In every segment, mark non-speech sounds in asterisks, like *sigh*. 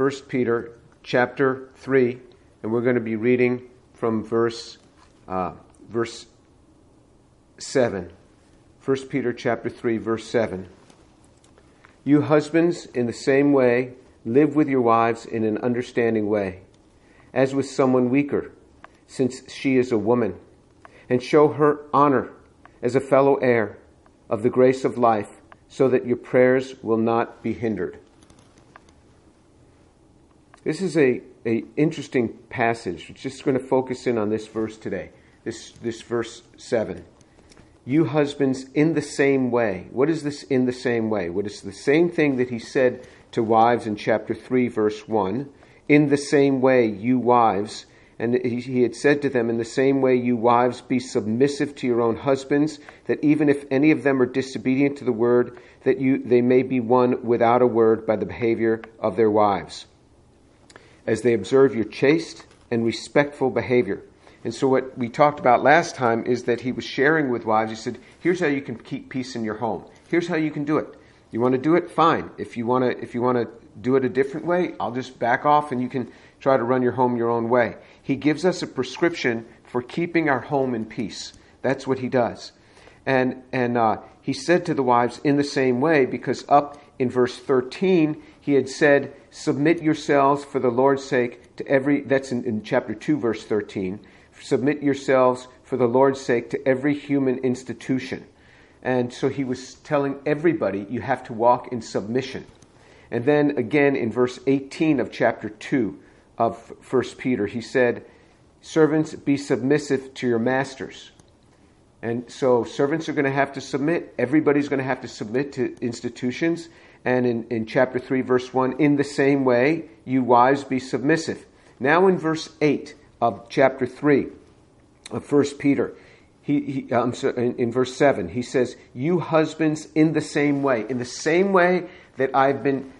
1 Peter chapter 3, and we're going to be reading from verse, uh, verse 7. 1 Peter chapter 3, verse 7. You husbands, in the same way, live with your wives in an understanding way, as with someone weaker, since she is a woman, and show her honor as a fellow heir of the grace of life, so that your prayers will not be hindered. This is a, a interesting passage. We're just going to focus in on this verse today. This this verse seven. You husbands in the same way. What is this in the same way? What is the same thing that he said to wives in chapter 3, verse 1? In the same way, you wives, and he had said to them, In the same way, you wives, be submissive to your own husbands, that even if any of them are disobedient to the word, that you, they may be won without a word by the behavior of their wives, as they observe your chaste and respectful behavior. And so, what we talked about last time is that he was sharing with wives. He said, Here's how you can keep peace in your home. Here's how you can do it. You want to do it? Fine. If you want to, if you want to do it a different way, I'll just back off and you can try to run your home your own way. He gives us a prescription for keeping our home in peace. That's what he does. And, and uh, he said to the wives in the same way, because up in verse 13, he had said, Submit yourselves for the Lord's sake to every, that's in, in chapter 2, verse 13. Submit yourselves for the Lord's sake to every human institution. And so he was telling everybody, you have to walk in submission. And then again in verse 18 of chapter 2, of 1 Peter. He said, Servants, be submissive to your masters. And so servants are going to have to submit. Everybody's going to have to submit to institutions. And in, in chapter 3, verse 1, in the same way, you wives be submissive. Now in verse 8 of chapter 3 of 1 Peter, he, he in, in verse 7, he says, You husbands, in the same way, in the same way that I've been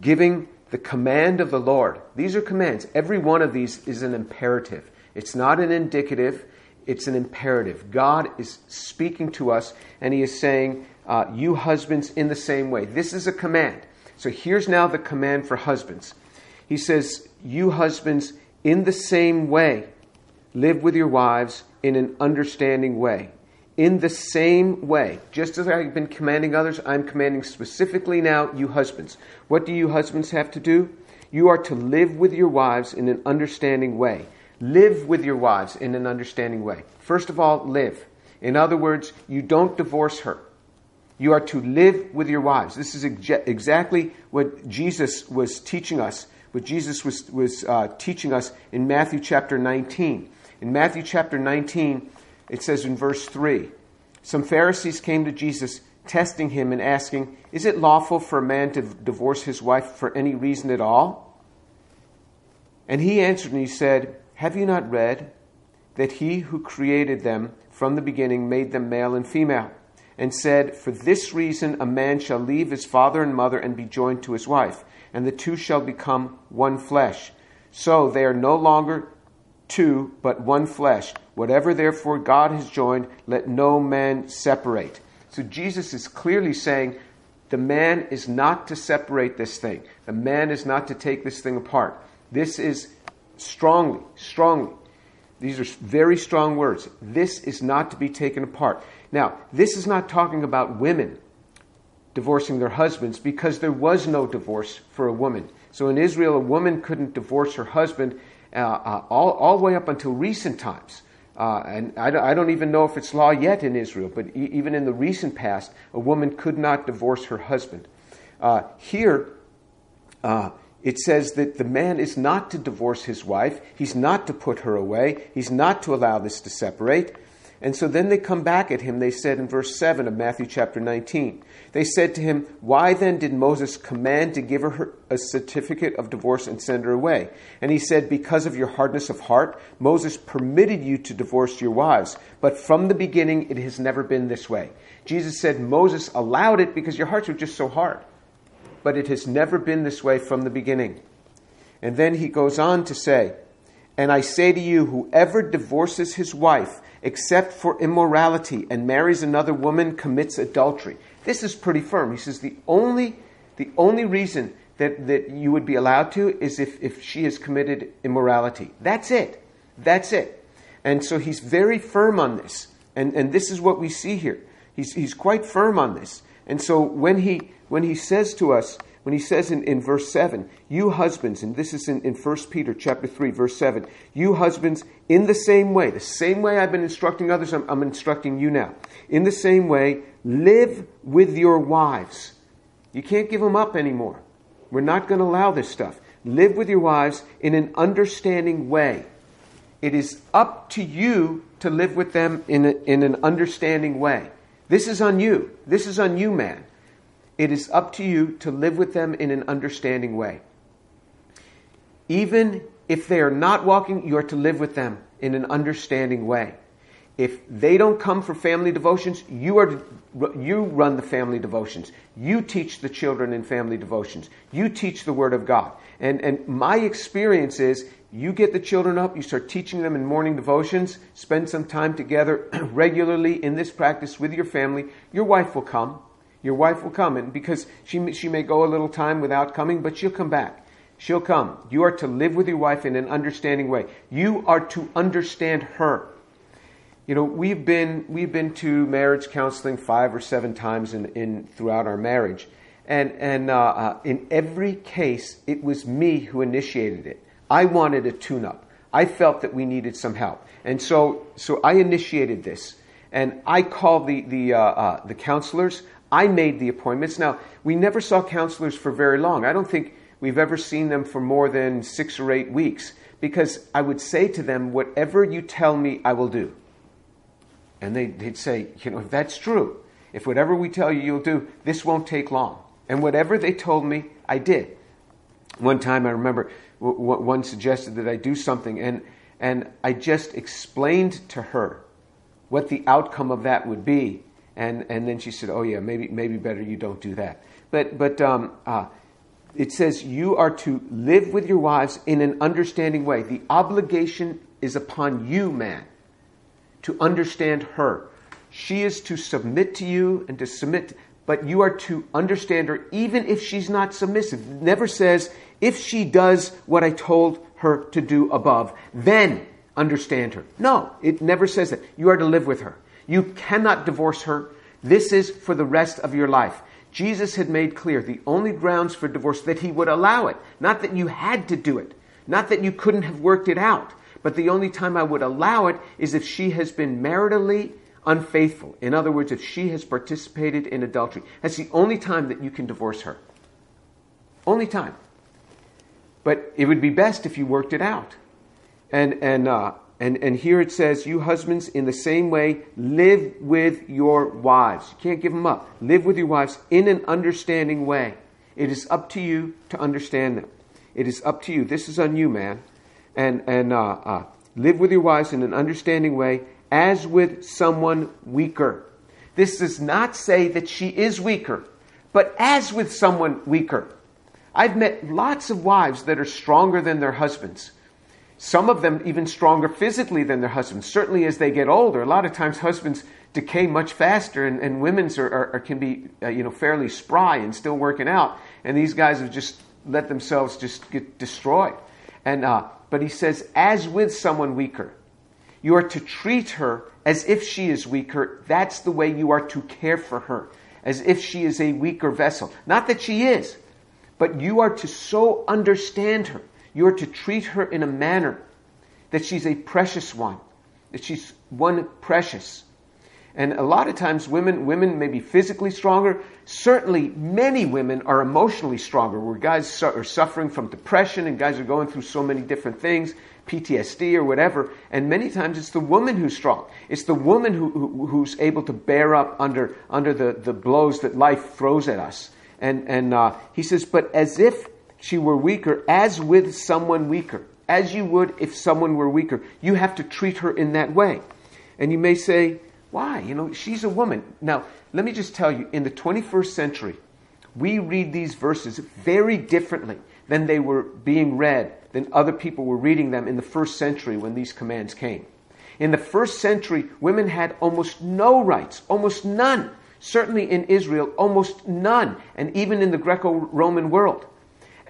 giving the command of the Lord. These are commands. Every one of these is an imperative. It's not an indicative, it's an imperative. God is speaking to us and He is saying, uh, You husbands, in the same way. This is a command. So here's now the command for husbands. He says, You husbands, in the same way, live with your wives in an understanding way in the same way. Just as I've been commanding others, I'm commanding specifically now you husbands. What do you husbands have to do? You are to live with your wives in an understanding way. Live with your wives in an understanding way. First of all, live. In other words, you don't divorce her. You are to live with your wives. This is ex- exactly what Jesus was teaching us, what Jesus was, was uh, teaching us in Matthew chapter 19. In Matthew chapter 19, it says in verse 3 Some Pharisees came to Jesus, testing him and asking, Is it lawful for a man to divorce his wife for any reason at all? And he answered and he said, Have you not read that he who created them from the beginning made them male and female? And said, For this reason a man shall leave his father and mother and be joined to his wife, and the two shall become one flesh. So they are no longer two, but one flesh. Whatever therefore God has joined, let no man separate. So Jesus is clearly saying the man is not to separate this thing. The man is not to take this thing apart. This is strongly, strongly. These are very strong words. This is not to be taken apart. Now, this is not talking about women divorcing their husbands because there was no divorce for a woman. So in Israel, a woman couldn't divorce her husband uh, uh, all, all the way up until recent times. Uh, and I don't, I don't, even know if it's law yet in Israel, but e- even in the recent past, a woman could not divorce her husband. Uh, here, uh, it says that the man is not to divorce his wife, he's not to put her away, he's not to allow this to separate. And so then they come back at him, they said in verse 7 of Matthew chapter 19. They said to him, Why then did Moses command to give her a certificate of divorce and send her away? And he said, Because of your hardness of heart, Moses permitted you to divorce your wives. But from the beginning, it has never been this way. Jesus said, Moses allowed it because your hearts were just so hard. But it has never been this way from the beginning. And then he goes on to say, And I say to you, whoever divorces his wife, except for immorality and marries another woman commits adultery. This is pretty firm. He says the only, the only reason that, that you would be allowed to is if, if she has committed immorality. That's it. That's it. And so he's very firm on this. And, and this is what we see here. He's, he's quite firm on this. And so when he, when he says to us, when he says in, in verse 7, you husbands, and this is in, in 1 Peter chapter 3, verse 7, you husbands, in the same way, the same way I've been instructing others, I'm, I'm instructing you now. In the same way, live with your wives. You can't give them up anymore. We're not going to allow this stuff. Live with your wives in an understanding way. It is up to you to live with them in, a, in an understanding way. This is on you. This is on you, man. It is up to you to live with them in an understanding way. Even if they are not walking, you are to live with them in an understanding way. If they don't come for family devotions, you are you run the family devotions. You teach the children in family devotions. You teach the Word of God. And and my experience is you get the children up, you start teaching them in morning devotions, spend some time together *clears throat* regularly in this practice with your family, your wife will come. Your wife will come, and because she, she may go a little time without coming, but she'll come back. She'll come. You are to live with your wife in an understanding way. You are to understand her. You know, we've been we've been to marriage counseling five or seven times in, in throughout our marriage, and and uh, uh, in every case, it was me who initiated it. I wanted a tune-up. I felt that we needed some help, and so so I initiated this, and I called the the uh, uh the counselors. I made the appointments. Now, we never saw counselors for very long. I don't think we've ever seen them for more than six or eight weeks because I would say to them, Whatever you tell me, I will do. And they, would say, You know, if that's true, if whatever we tell you you'll do, this won't take long. And whatever they told me, I did. One time I remember one suggested that I do something, and, and I just explained to her what the outcome of that would be and and then she said, "Oh yeah, maybe maybe better you don't do that." But but um, uh, it says you are to live with your wives in an understanding way. The obligation is upon you, man, to understand her. She is to submit to you and to submit, but you are to understand her even if she's not submissive. It never says if she does what I told her to do above, then understand her. No, it never says that. You are to live with her. You cannot divorce her. This is for the rest of your life. Jesus had made clear the only grounds for divorce that he would allow it, not that you had to do it, not that you couldn't have worked it out, but the only time I would allow it is if she has been maritally unfaithful. In other words, if she has participated in adultery. That's the only time that you can divorce her. Only time. But it would be best if you worked it out. And, and, uh, and, and here it says, You husbands, in the same way, live with your wives. You can't give them up. Live with your wives in an understanding way. It is up to you to understand them. It is up to you. This is on you, man. And, and uh, uh, live with your wives in an understanding way, as with someone weaker. This does not say that she is weaker, but as with someone weaker. I've met lots of wives that are stronger than their husbands some of them even stronger physically than their husbands. Certainly, as they get older, a lot of times husbands decay much faster, and, and women's are, are, are can be uh, you know fairly spry and still working out. And these guys have just let themselves just get destroyed. And uh, but he says, as with someone weaker, you are to treat her as if she is weaker. That's the way you are to care for her, as if she is a weaker vessel. Not that she is, but you are to so understand her you are to treat her in a manner that she's a precious one, that she's one precious. And a lot of times women, women may be physically stronger. Certainly many women are emotionally stronger where guys su- are suffering from depression and guys are going through so many different things, PTSD or whatever. And many times it's the woman who's strong. It's the woman who, who, who's able to bear up under, under the, the blows that life throws at us. And, and uh, he says, but as if she were weaker, as with someone weaker, as you would if someone were weaker. You have to treat her in that way. And you may say, why? You know, she's a woman. Now, let me just tell you, in the 21st century, we read these verses very differently than they were being read, than other people were reading them in the first century when these commands came. In the first century, women had almost no rights, almost none. Certainly in Israel, almost none, and even in the Greco Roman world.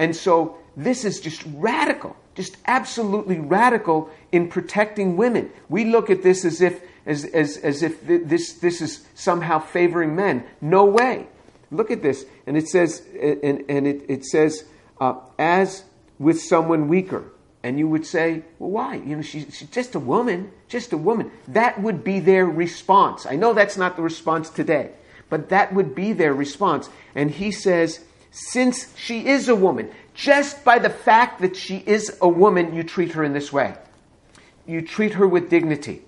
And so this is just radical, just absolutely radical in protecting women. We look at this as if, as, as, as if this, this is somehow favoring men. No way. Look at this. And it says, and, and it, it says, uh, as with someone weaker. And you would say, well, why? You know, she's, she's just a woman, just a woman. That would be their response. I know that's not the response today, but that would be their response. And he says, since she is a woman, just by the fact that she is a woman, you treat her in this way. You treat her with dignity.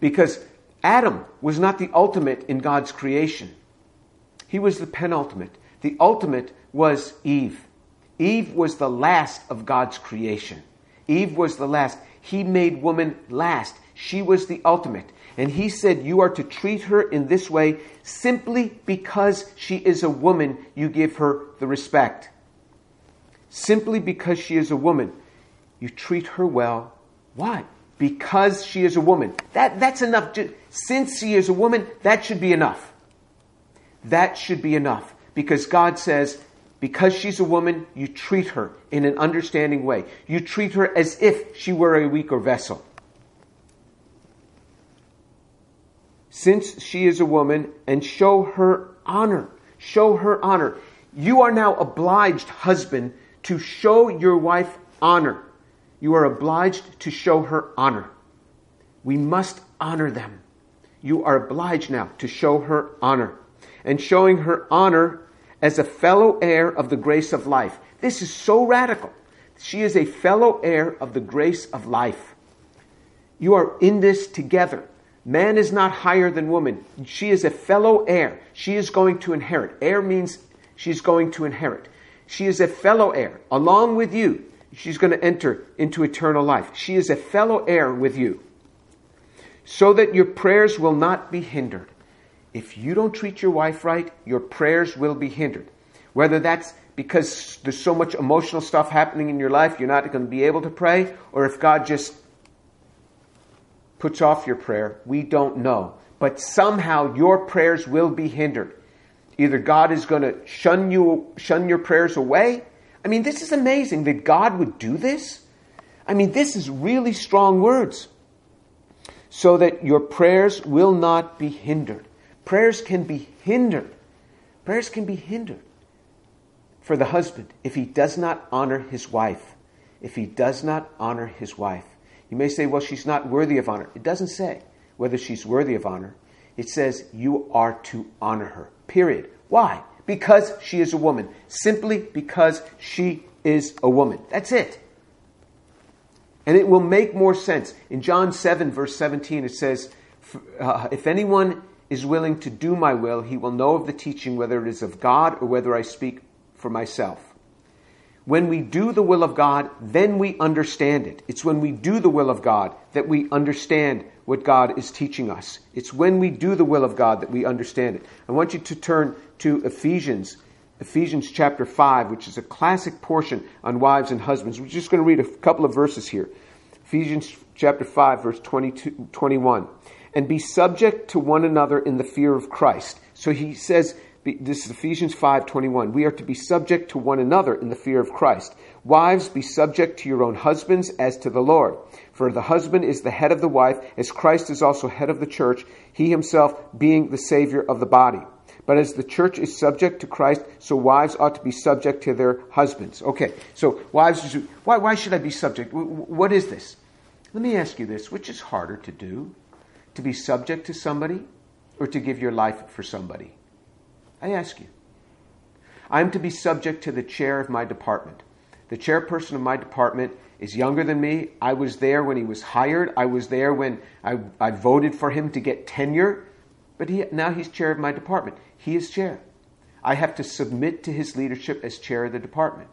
Because Adam was not the ultimate in God's creation. He was the penultimate. The ultimate was Eve. Eve was the last of God's creation. Eve was the last. He made woman last. She was the ultimate. And he said, You are to treat her in this way simply because she is a woman, you give her the respect. Simply because she is a woman, you treat her well. Why? Because she is a woman. That, that's enough. Since she is a woman, that should be enough. That should be enough. Because God says, because she's a woman, you treat her in an understanding way. You treat her as if she were a weaker vessel. Since she is a woman, and show her honor. Show her honor. You are now obliged, husband, to show your wife honor. You are obliged to show her honor. We must honor them. You are obliged now to show her honor. And showing her honor as a fellow heir of the grace of life. This is so radical. She is a fellow heir of the grace of life. You are in this together. Man is not higher than woman. She is a fellow heir. She is going to inherit. Heir means she's going to inherit. She is a fellow heir. Along with you, she's going to enter into eternal life. She is a fellow heir with you. So that your prayers will not be hindered. If you don't treat your wife right, your prayers will be hindered. Whether that's because there's so much emotional stuff happening in your life, you're not going to be able to pray, or if God just puts off your prayer, we don't know. But somehow your prayers will be hindered. Either God is going to shun you, shun your prayers away. I mean, this is amazing that God would do this. I mean, this is really strong words. So that your prayers will not be hindered. Prayers can be hindered. Prayers can be hindered for the husband if he does not honor his wife. If he does not honor his wife. You may say, well, she's not worthy of honor. It doesn't say whether she's worthy of honor. It says you are to honor her. Period. Why? Because she is a woman. Simply because she is a woman. That's it. And it will make more sense. In John 7, verse 17, it says, uh, If anyone is willing to do my will, he will know of the teaching whether it is of God or whether I speak for myself. When we do the will of God, then we understand it. It's when we do the will of God that we understand what God is teaching us. It's when we do the will of God that we understand it. I want you to turn to Ephesians, Ephesians chapter 5, which is a classic portion on wives and husbands. We're just going to read a couple of verses here. Ephesians chapter 5, verse 22, 21 and be subject to one another in the fear of Christ. So he says, this is Ephesians 5:21. We are to be subject to one another in the fear of Christ. Wives, be subject to your own husbands as to the Lord. For the husband is the head of the wife, as Christ is also head of the church, he himself being the savior of the body. But as the church is subject to Christ, so wives ought to be subject to their husbands. Okay, so wives, why, why should I be subject? What is this? Let me ask you this which is harder to do? to be subject to somebody or to give your life for somebody? I ask you. I'm to be subject to the chair of my department. The chairperson of my department is younger than me. I was there when he was hired. I was there when I, I voted for him to get tenure. But he, now he's chair of my department. He is chair. I have to submit to his leadership as chair of the department.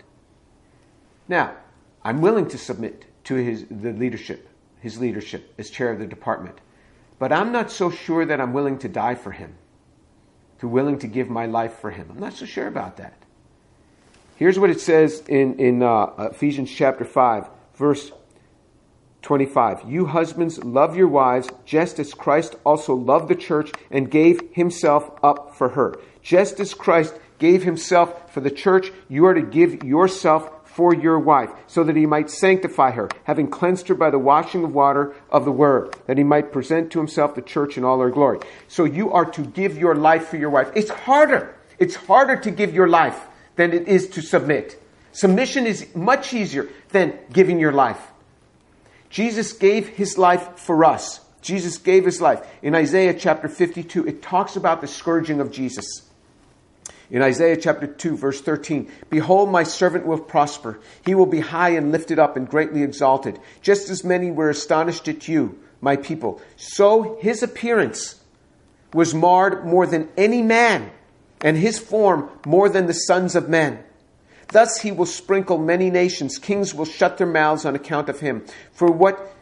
Now, I'm willing to submit to his the leadership, his leadership as chair of the department. But I'm not so sure that I'm willing to die for him, to willing to give my life for him. I'm not so sure about that. Here's what it says in, in uh, Ephesians chapter 5, verse 25. You husbands, love your wives, just as Christ also loved the church and gave himself up for her. Just as Christ gave himself for the church, you are to give yourself for your wife, so that he might sanctify her, having cleansed her by the washing of water of the word, that he might present to himself the church in all her glory. So you are to give your life for your wife. It's harder. It's harder to give your life than it is to submit. Submission is much easier than giving your life. Jesus gave his life for us. Jesus gave his life. In Isaiah chapter 52, it talks about the scourging of Jesus. In Isaiah chapter 2, verse 13, Behold, my servant will prosper. He will be high and lifted up and greatly exalted. Just as many were astonished at you, my people, so his appearance was marred more than any man, and his form more than the sons of men. Thus he will sprinkle many nations. Kings will shut their mouths on account of him. For what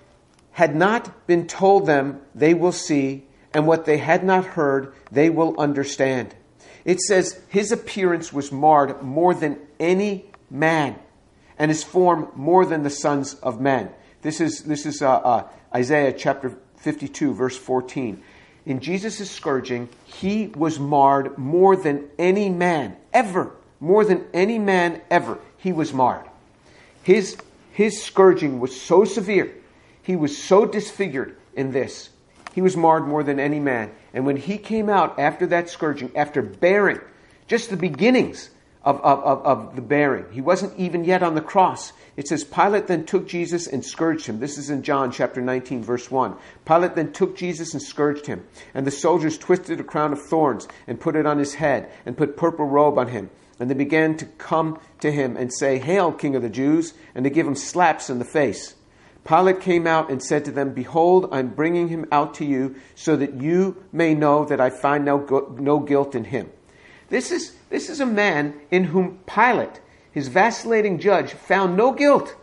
had not been told them, they will see, and what they had not heard, they will understand. It says, His appearance was marred more than any man, and his form more than the sons of men. This is, this is uh, uh, Isaiah chapter 52, verse 14. In Jesus' scourging, he was marred more than any man ever. More than any man ever, he was marred. His, his scourging was so severe, he was so disfigured in this. He was marred more than any man. And when he came out after that scourging, after bearing just the beginnings of, of, of, of, the bearing, he wasn't even yet on the cross. It says, Pilate then took Jesus and scourged him. This is in John chapter 19, verse 1. Pilate then took Jesus and scourged him. And the soldiers twisted a crown of thorns and put it on his head and put purple robe on him. And they began to come to him and say, Hail, King of the Jews! And to give him slaps in the face. Pilate came out and said to them, Behold, I'm bringing him out to you so that you may know that I find no, no guilt in him. This is, this is a man in whom Pilate, his vacillating judge, found no guilt.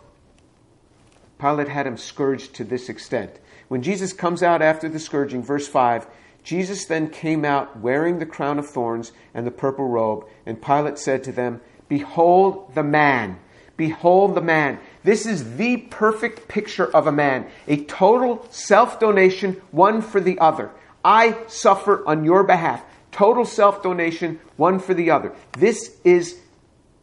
Pilate had him scourged to this extent. When Jesus comes out after the scourging, verse 5, Jesus then came out wearing the crown of thorns and the purple robe, and Pilate said to them, Behold the man. Behold the man. This is the perfect picture of a man. A total self donation, one for the other. I suffer on your behalf. Total self donation, one for the other. This is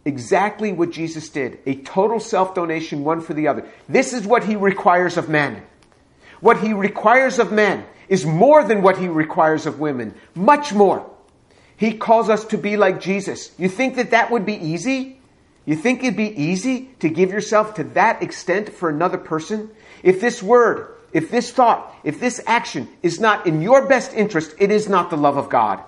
exactly what Jesus did. A total self donation, one for the other. This is what he requires of men. What he requires of men is more than what he requires of women. Much more. He calls us to be like Jesus. You think that that would be easy? You think it'd be easy to give yourself to that extent for another person? If this word, if this thought, if this action is not in your best interest, it is not the love of God.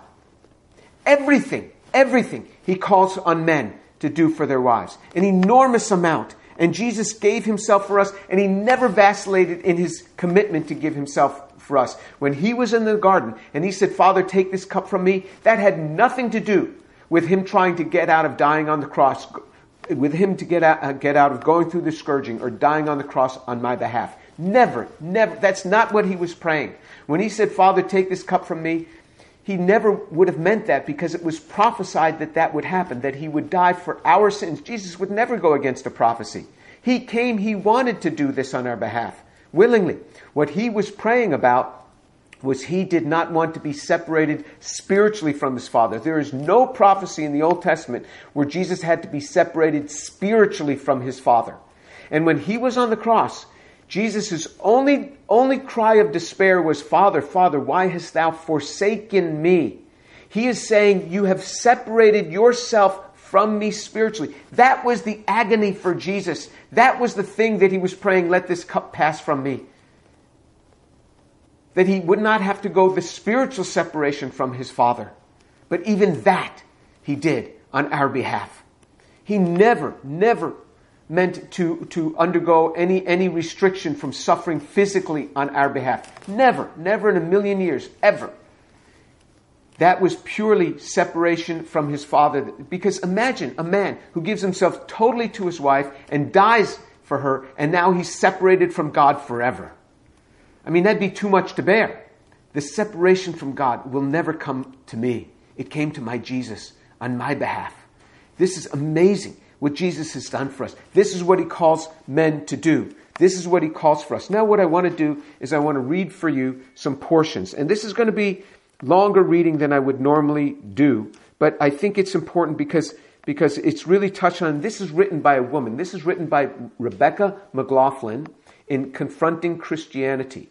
Everything, everything he calls on men to do for their wives. An enormous amount. And Jesus gave himself for us, and he never vacillated in his commitment to give himself for us. When he was in the garden and he said, Father, take this cup from me, that had nothing to do with him trying to get out of dying on the cross, with him to get out, uh, get out of going through the scourging or dying on the cross on my behalf. Never, never. That's not what he was praying. When he said, Father, take this cup from me, he never would have meant that because it was prophesied that that would happen, that he would die for our sins. Jesus would never go against a prophecy. He came, he wanted to do this on our behalf, willingly. What he was praying about was he did not want to be separated spiritually from his Father. There is no prophecy in the Old Testament where Jesus had to be separated spiritually from his Father. And when he was on the cross, Jesus' only, only cry of despair was, Father, Father, why hast thou forsaken me? He is saying, You have separated yourself from me spiritually. That was the agony for Jesus. That was the thing that he was praying, Let this cup pass from me that he would not have to go the spiritual separation from his Father. But even that he did on our behalf. He never, never meant to, to undergo any, any restriction from suffering physically on our behalf. Never, never in a million years, ever. That was purely separation from his father. Because imagine a man who gives himself totally to his wife and dies for her, and now he's separated from God forever. I mean, that'd be too much to bear. The separation from God will never come to me. It came to my Jesus on my behalf. This is amazing what Jesus has done for us. This is what he calls men to do. This is what he calls for us. Now, what I want to do is I want to read for you some portions. And this is going to be longer reading than I would normally do but I think it's important because because it's really touched on. This is written by a woman. This is written by Rebecca McLaughlin in Confronting Christianity.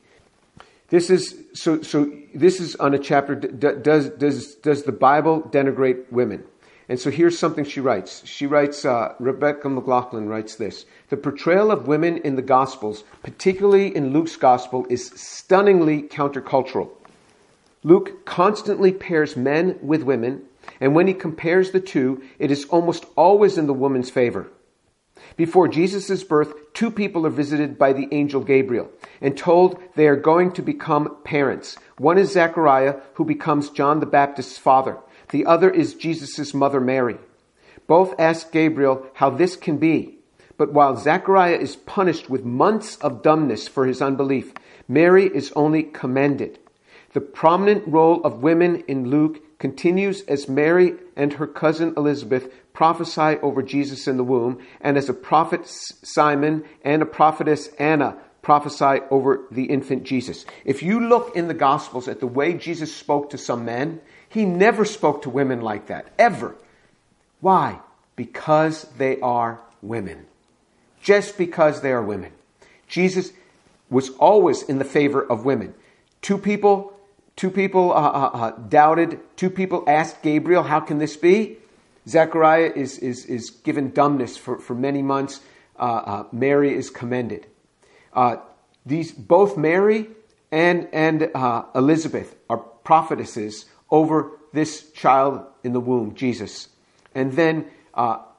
This is so. So this is on a chapter. Does does does the Bible denigrate women? And so here's something she writes. She writes. Uh, Rebecca McLaughlin writes this: The portrayal of women in the Gospels, particularly in Luke's Gospel, is stunningly countercultural. Luke constantly pairs men with women, and when he compares the two, it is almost always in the woman's favor. Before Jesus' birth, two people are visited by the angel Gabriel and told they are going to become parents. One is Zechariah, who becomes John the Baptist's father. The other is Jesus' mother Mary. Both ask Gabriel how this can be. But while Zechariah is punished with months of dumbness for his unbelief, Mary is only commended. The prominent role of women in Luke continues as Mary and her cousin Elizabeth prophesy over Jesus in the womb, and as a prophet Simon and a prophetess Anna prophesy over the infant Jesus. If you look in the Gospels at the way Jesus spoke to some men, he never spoke to women like that, ever. Why? Because they are women. Just because they are women. Jesus was always in the favor of women. Two people Two people uh, uh, uh, doubted. Two people asked Gabriel, How can this be? Zechariah is, is, is given dumbness for, for many months. Uh, uh, Mary is commended. Uh, these, both Mary and, and Elizabeth are prophetesses over this child in the womb, Jesus. And then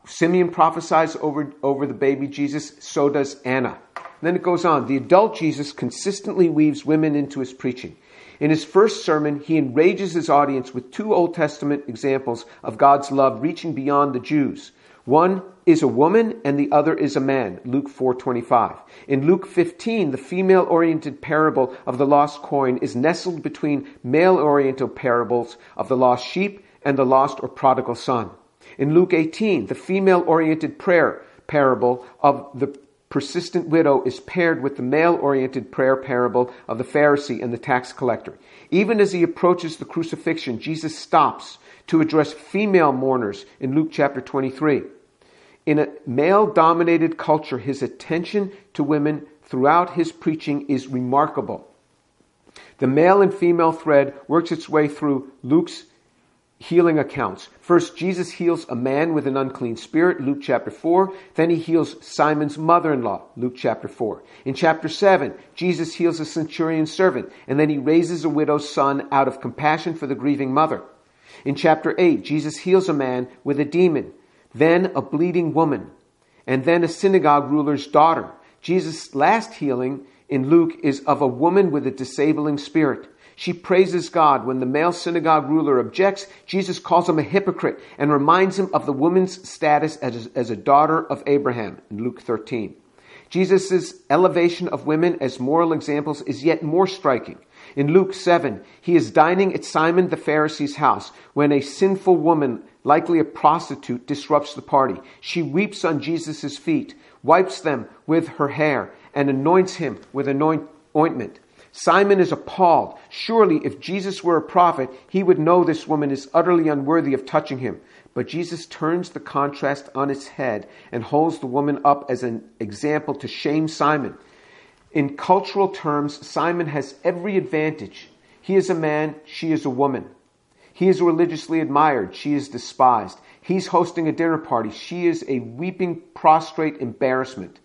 Simeon prophesies over, over the baby Jesus, so does Anna. And then it goes on. The adult Jesus consistently weaves women into his preaching. In his first sermon, he enrages his audience with two Old Testament examples of God's love reaching beyond the Jews. One is a woman and the other is a man, Luke 4:25. In Luke 15, the female-oriented parable of the lost coin is nestled between male-oriented parables of the lost sheep and the lost or prodigal son. In Luke 18, the female-oriented prayer parable of the persistent widow is paired with the male oriented prayer parable of the Pharisee and the tax collector. Even as he approaches the crucifixion, Jesus stops to address female mourners in Luke chapter 23. In a male dominated culture, his attention to women throughout his preaching is remarkable. The male and female thread works its way through Luke's healing accounts. First, Jesus heals a man with an unclean spirit, Luke chapter 4. Then he heals Simon's mother in law, Luke chapter 4. In chapter 7, Jesus heals a centurion servant, and then he raises a widow's son out of compassion for the grieving mother. In chapter 8, Jesus heals a man with a demon, then a bleeding woman, and then a synagogue ruler's daughter. Jesus' last healing in Luke is of a woman with a disabling spirit. She praises God. When the male synagogue ruler objects, Jesus calls him a hypocrite and reminds him of the woman's status as, as a daughter of Abraham in Luke 13. Jesus' elevation of women as moral examples is yet more striking. In Luke 7, he is dining at Simon the Pharisee's house when a sinful woman, likely a prostitute, disrupts the party. She weeps on Jesus' feet, wipes them with her hair, and anoints him with anoint- ointment. Simon is appalled. Surely, if Jesus were a prophet, he would know this woman is utterly unworthy of touching him. But Jesus turns the contrast on its head and holds the woman up as an example to shame Simon. In cultural terms, Simon has every advantage. He is a man, she is a woman. He is religiously admired, she is despised. He's hosting a dinner party, she is a weeping, prostrate embarrassment.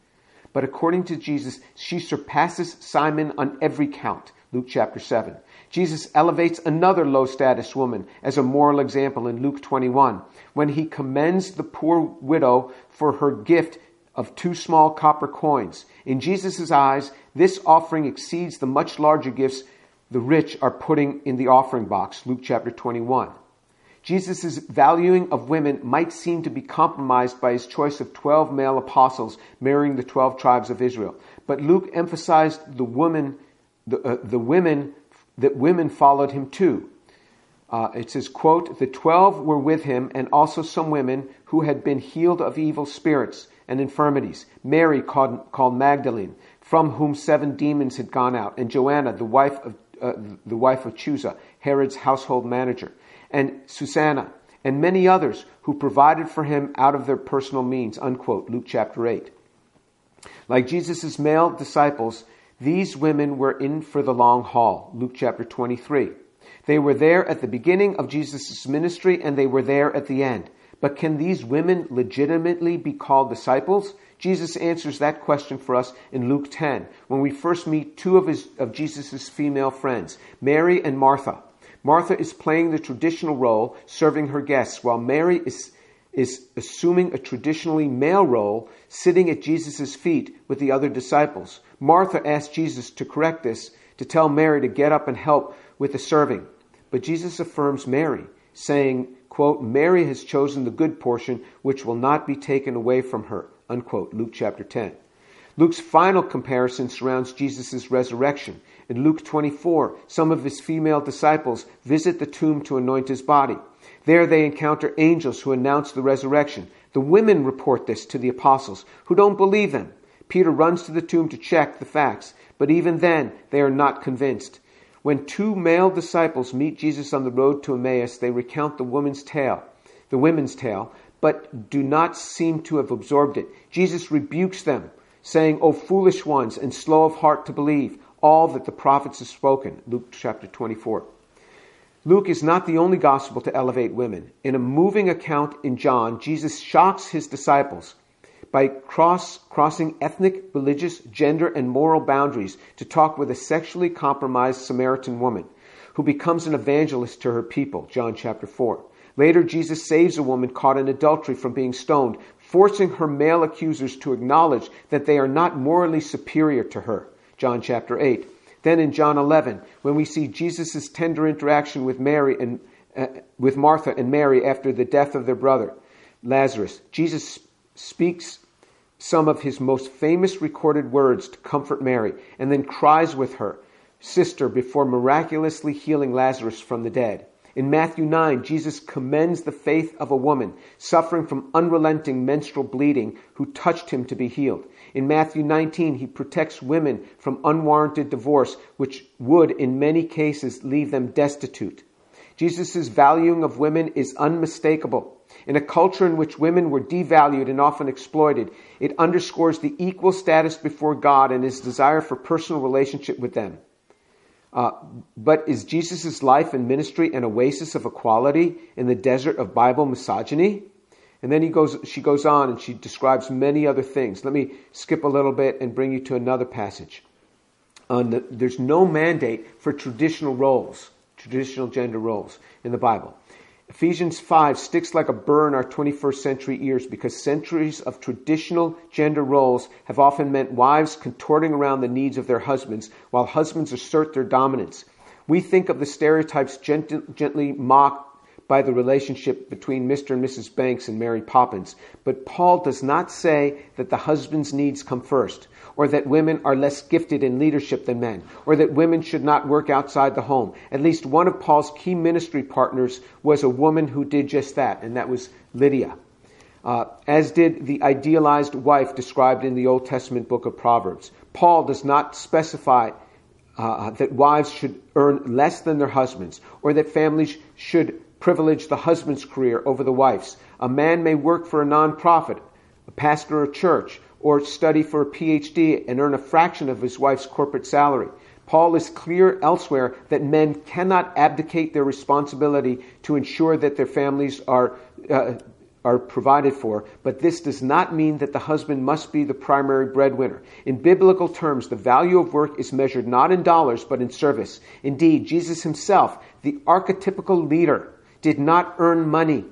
But according to Jesus, she surpasses Simon on every count. Luke chapter 7. Jesus elevates another low status woman as a moral example in Luke 21 when he commends the poor widow for her gift of two small copper coins. In Jesus' eyes, this offering exceeds the much larger gifts the rich are putting in the offering box. Luke chapter 21. Jesus' valuing of women might seem to be compromised by his choice of 12 male apostles marrying the 12 tribes of Israel. But Luke emphasized the woman, the, uh, the women, that women followed him too. Uh, it says, quote, the 12 were with him and also some women who had been healed of evil spirits and infirmities. Mary called, called Magdalene, from whom seven demons had gone out, and Joanna, the wife of, uh, the wife of Chuza, Herod's household manager and Susanna, and many others who provided for him out of their personal means. Unquote. Luke chapter 8. Like Jesus' male disciples, these women were in for the long haul. Luke chapter 23. They were there at the beginning of Jesus' ministry and they were there at the end. But can these women legitimately be called disciples? Jesus answers that question for us in Luke 10 when we first meet two of, of Jesus' female friends, Mary and Martha. Martha is playing the traditional role, serving her guests, while Mary is, is assuming a traditionally male role, sitting at Jesus' feet with the other disciples. Martha asks Jesus to correct this, to tell Mary to get up and help with the serving. But Jesus affirms Mary, saying, quote, Mary has chosen the good portion which will not be taken away from her, unquote, Luke chapter 10. Luke's final comparison surrounds Jesus' resurrection. In Luke 24, some of his female disciples visit the tomb to anoint his body. There they encounter angels who announce the resurrection. The women report this to the apostles, who don't believe them. Peter runs to the tomb to check the facts, but even then they are not convinced. When two male disciples meet Jesus on the road to Emmaus, they recount the woman's tale, the women's tale, but do not seem to have absorbed it. Jesus rebukes them, saying, O foolish ones and slow of heart to believe all that the prophets have spoken. Luke chapter 24. Luke is not the only gospel to elevate women. In a moving account in John, Jesus shocks his disciples by cross, crossing ethnic, religious, gender, and moral boundaries to talk with a sexually compromised Samaritan woman who becomes an evangelist to her people, John chapter 4. Later, Jesus saves a woman caught in adultery from being stoned, forcing her male accusers to acknowledge that they are not morally superior to her, John chapter 8. Then in John 11, when we see Jesus' tender interaction with Mary and uh, with Martha and Mary after the death of their brother, Lazarus, Jesus speaks some of his most famous recorded words to comfort Mary, and then cries with her, Sister, before miraculously healing Lazarus from the dead. In Matthew 9, Jesus commends the faith of a woman suffering from unrelenting menstrual bleeding who touched him to be healed. In Matthew 19, he protects women from unwarranted divorce, which would, in many cases, leave them destitute. Jesus' valuing of women is unmistakable. In a culture in which women were devalued and often exploited, it underscores the equal status before God and his desire for personal relationship with them. Uh, but is Jesus' life and ministry an oasis of equality in the desert of Bible misogyny? And then he goes, she goes on and she describes many other things. Let me skip a little bit and bring you to another passage. The, there's no mandate for traditional roles, traditional gender roles in the Bible. Ephesians 5 sticks like a burr in our 21st century ears because centuries of traditional gender roles have often meant wives contorting around the needs of their husbands while husbands assert their dominance. We think of the stereotypes gent- gently mocked by the relationship between Mr. and Mrs. Banks and Mary Poppins, but Paul does not say that the husband's needs come first or that women are less gifted in leadership than men, or that women should not work outside the home. At least one of Paul's key ministry partners was a woman who did just that, and that was Lydia. Uh, as did the idealized wife described in the Old Testament book of Proverbs. Paul does not specify uh, that wives should earn less than their husbands, or that families should privilege the husband's career over the wife's. A man may work for a nonprofit, a pastor of a church, or study for a PhD and earn a fraction of his wife's corporate salary. Paul is clear elsewhere that men cannot abdicate their responsibility to ensure that their families are, uh, are provided for, but this does not mean that the husband must be the primary breadwinner. In biblical terms, the value of work is measured not in dollars, but in service. Indeed, Jesus himself, the archetypical leader, did not earn money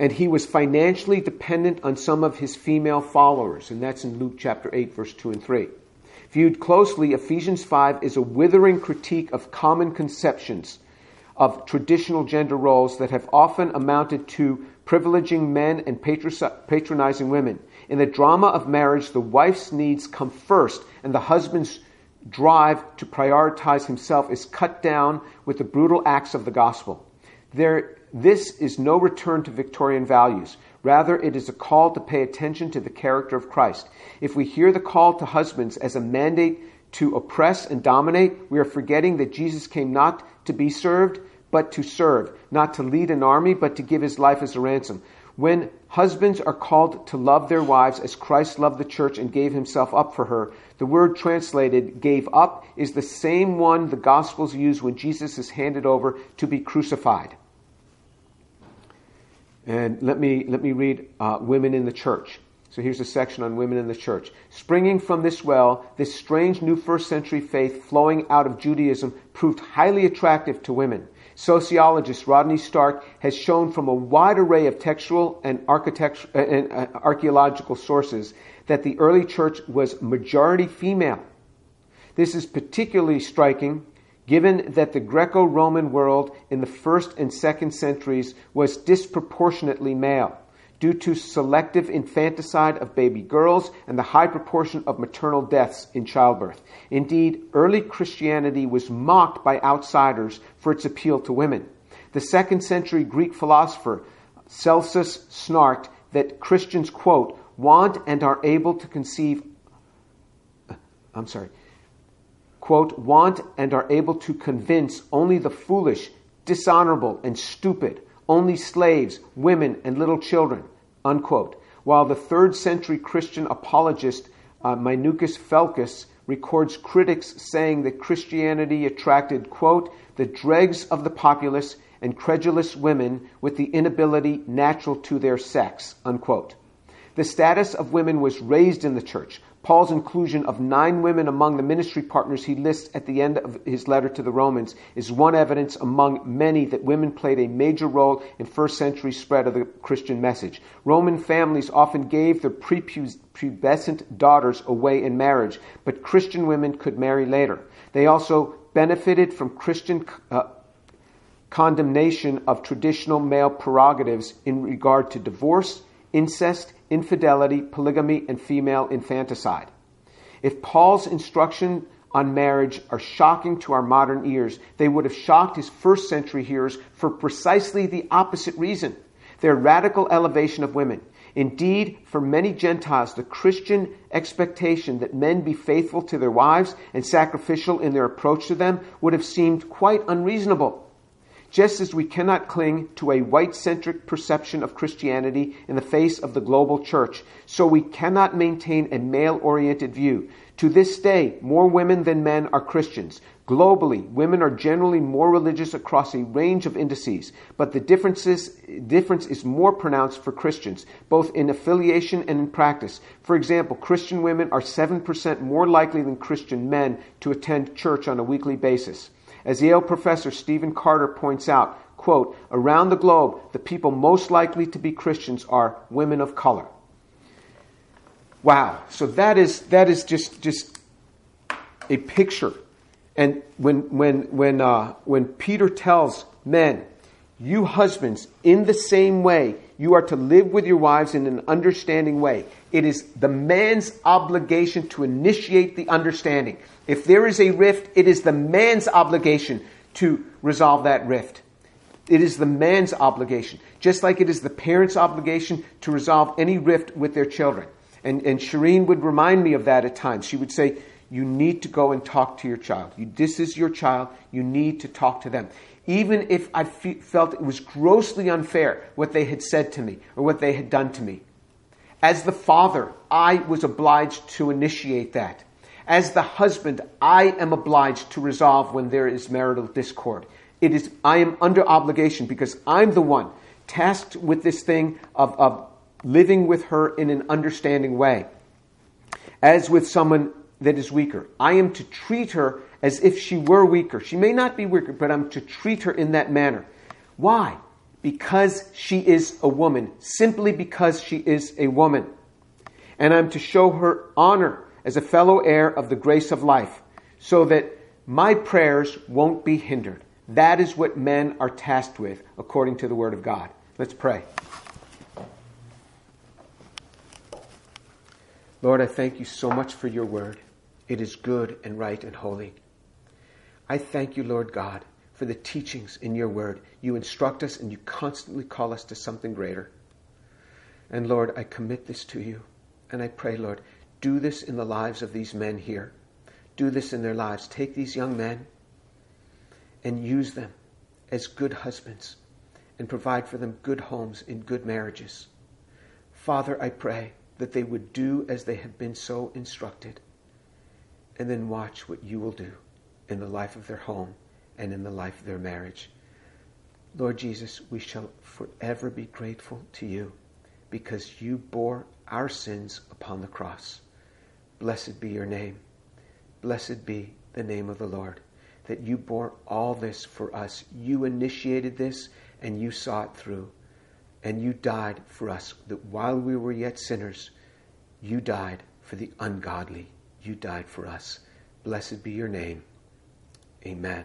and he was financially dependent on some of his female followers, and that's in Luke chapter 8, verse 2 and 3. Viewed closely, Ephesians 5 is a withering critique of common conceptions of traditional gender roles that have often amounted to privileging men and patronizing women. In the drama of marriage, the wife's needs come first, and the husband's drive to prioritize himself is cut down with the brutal acts of the gospel. There this is no return to Victorian values. Rather, it is a call to pay attention to the character of Christ. If we hear the call to husbands as a mandate to oppress and dominate, we are forgetting that Jesus came not to be served, but to serve, not to lead an army, but to give his life as a ransom. When husbands are called to love their wives as Christ loved the church and gave himself up for her, the word translated gave up is the same one the Gospels use when Jesus is handed over to be crucified. And let me, let me read uh, Women in the Church. So here's a section on women in the church. Springing from this well, this strange new first century faith flowing out of Judaism proved highly attractive to women. Sociologist Rodney Stark has shown from a wide array of textual and, uh, and uh, archaeological sources that the early church was majority female. This is particularly striking given that the Greco Roman world in the first and second centuries was disproportionately male due to selective infanticide of baby girls and the high proportion of maternal deaths in childbirth. Indeed, early Christianity was mocked by outsiders for its appeal to women. The second century Greek philosopher Celsus snarked that Christians, quote, want and are able to conceive, uh, I'm sorry, quote, want and are able to convince only the foolish, dishonorable, and stupid only slaves, women, and little children, unquote. While the third century Christian apologist uh, Minucius Felix records critics saying that Christianity attracted, quote, the dregs of the populace and credulous women with the inability natural to their sex, unquote. The status of women was raised in the church, Paul's inclusion of nine women among the ministry partners he lists at the end of his letter to the Romans is one evidence among many that women played a major role in first century spread of the Christian message. Roman families often gave their prepubescent daughters away in marriage, but Christian women could marry later. They also benefited from Christian uh, condemnation of traditional male prerogatives in regard to divorce, incest, infidelity, polygamy, and female infanticide. If Paul's instruction on marriage are shocking to our modern ears, they would have shocked his first century hearers for precisely the opposite reason their radical elevation of women. Indeed, for many Gentiles, the Christian expectation that men be faithful to their wives and sacrificial in their approach to them would have seemed quite unreasonable. Just as we cannot cling to a white centric perception of Christianity in the face of the global church, so we cannot maintain a male oriented view. To this day, more women than men are Christians. Globally, women are generally more religious across a range of indices, but the differences, difference is more pronounced for Christians, both in affiliation and in practice. For example, Christian women are 7% more likely than Christian men to attend church on a weekly basis. As Yale professor Stephen Carter points out, quote, around the globe, the people most likely to be Christians are women of color. Wow. So that is, that is just, just a picture. And when, when, when, uh, when Peter tells men, you husbands, in the same way, you are to live with your wives in an understanding way. It is the man's obligation to initiate the understanding. If there is a rift, it is the man's obligation to resolve that rift. It is the man's obligation, just like it is the parent's obligation to resolve any rift with their children. And, and Shireen would remind me of that at times. She would say, You need to go and talk to your child. You, this is your child. You need to talk to them even if I felt it was grossly unfair what they had said to me or what they had done to me. As the father, I was obliged to initiate that. As the husband, I am obliged to resolve when there is marital discord. It is, I am under obligation because I'm the one tasked with this thing of, of living with her in an understanding way. As with someone that is weaker, I am to treat her as if she were weaker. She may not be weaker, but I'm to treat her in that manner. Why? Because she is a woman, simply because she is a woman. And I'm to show her honor as a fellow heir of the grace of life, so that my prayers won't be hindered. That is what men are tasked with, according to the Word of God. Let's pray. Lord, I thank you so much for your Word. It is good and right and holy. I thank you, Lord God, for the teachings in your word. You instruct us and you constantly call us to something greater. And Lord, I commit this to you. And I pray, Lord, do this in the lives of these men here. Do this in their lives. Take these young men and use them as good husbands and provide for them good homes and good marriages. Father, I pray that they would do as they have been so instructed and then watch what you will do in the life of their home and in the life of their marriage. Lord Jesus, we shall forever be grateful to you because you bore our sins upon the cross. Blessed be your name. Blessed be the name of the Lord, that you bore all this for us. You initiated this and you saw it through. And you died for us, that while we were yet sinners, you died for the ungodly. You died for us. Blessed be your name. Amen.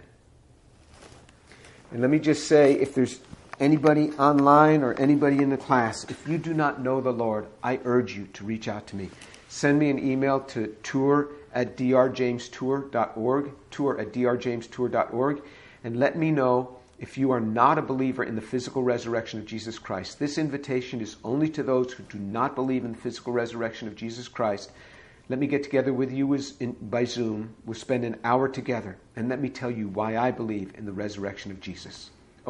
And let me just say if there's anybody online or anybody in the class, if you do not know the Lord, I urge you to reach out to me. Send me an email to tour at drjamestour.org, tour at drjamestour.org, and let me know if you are not a believer in the physical resurrection of Jesus Christ. This invitation is only to those who do not believe in the physical resurrection of Jesus Christ. Let me get together with you by Zoom. We'll spend an hour together, and let me tell you why I believe in the resurrection of Jesus.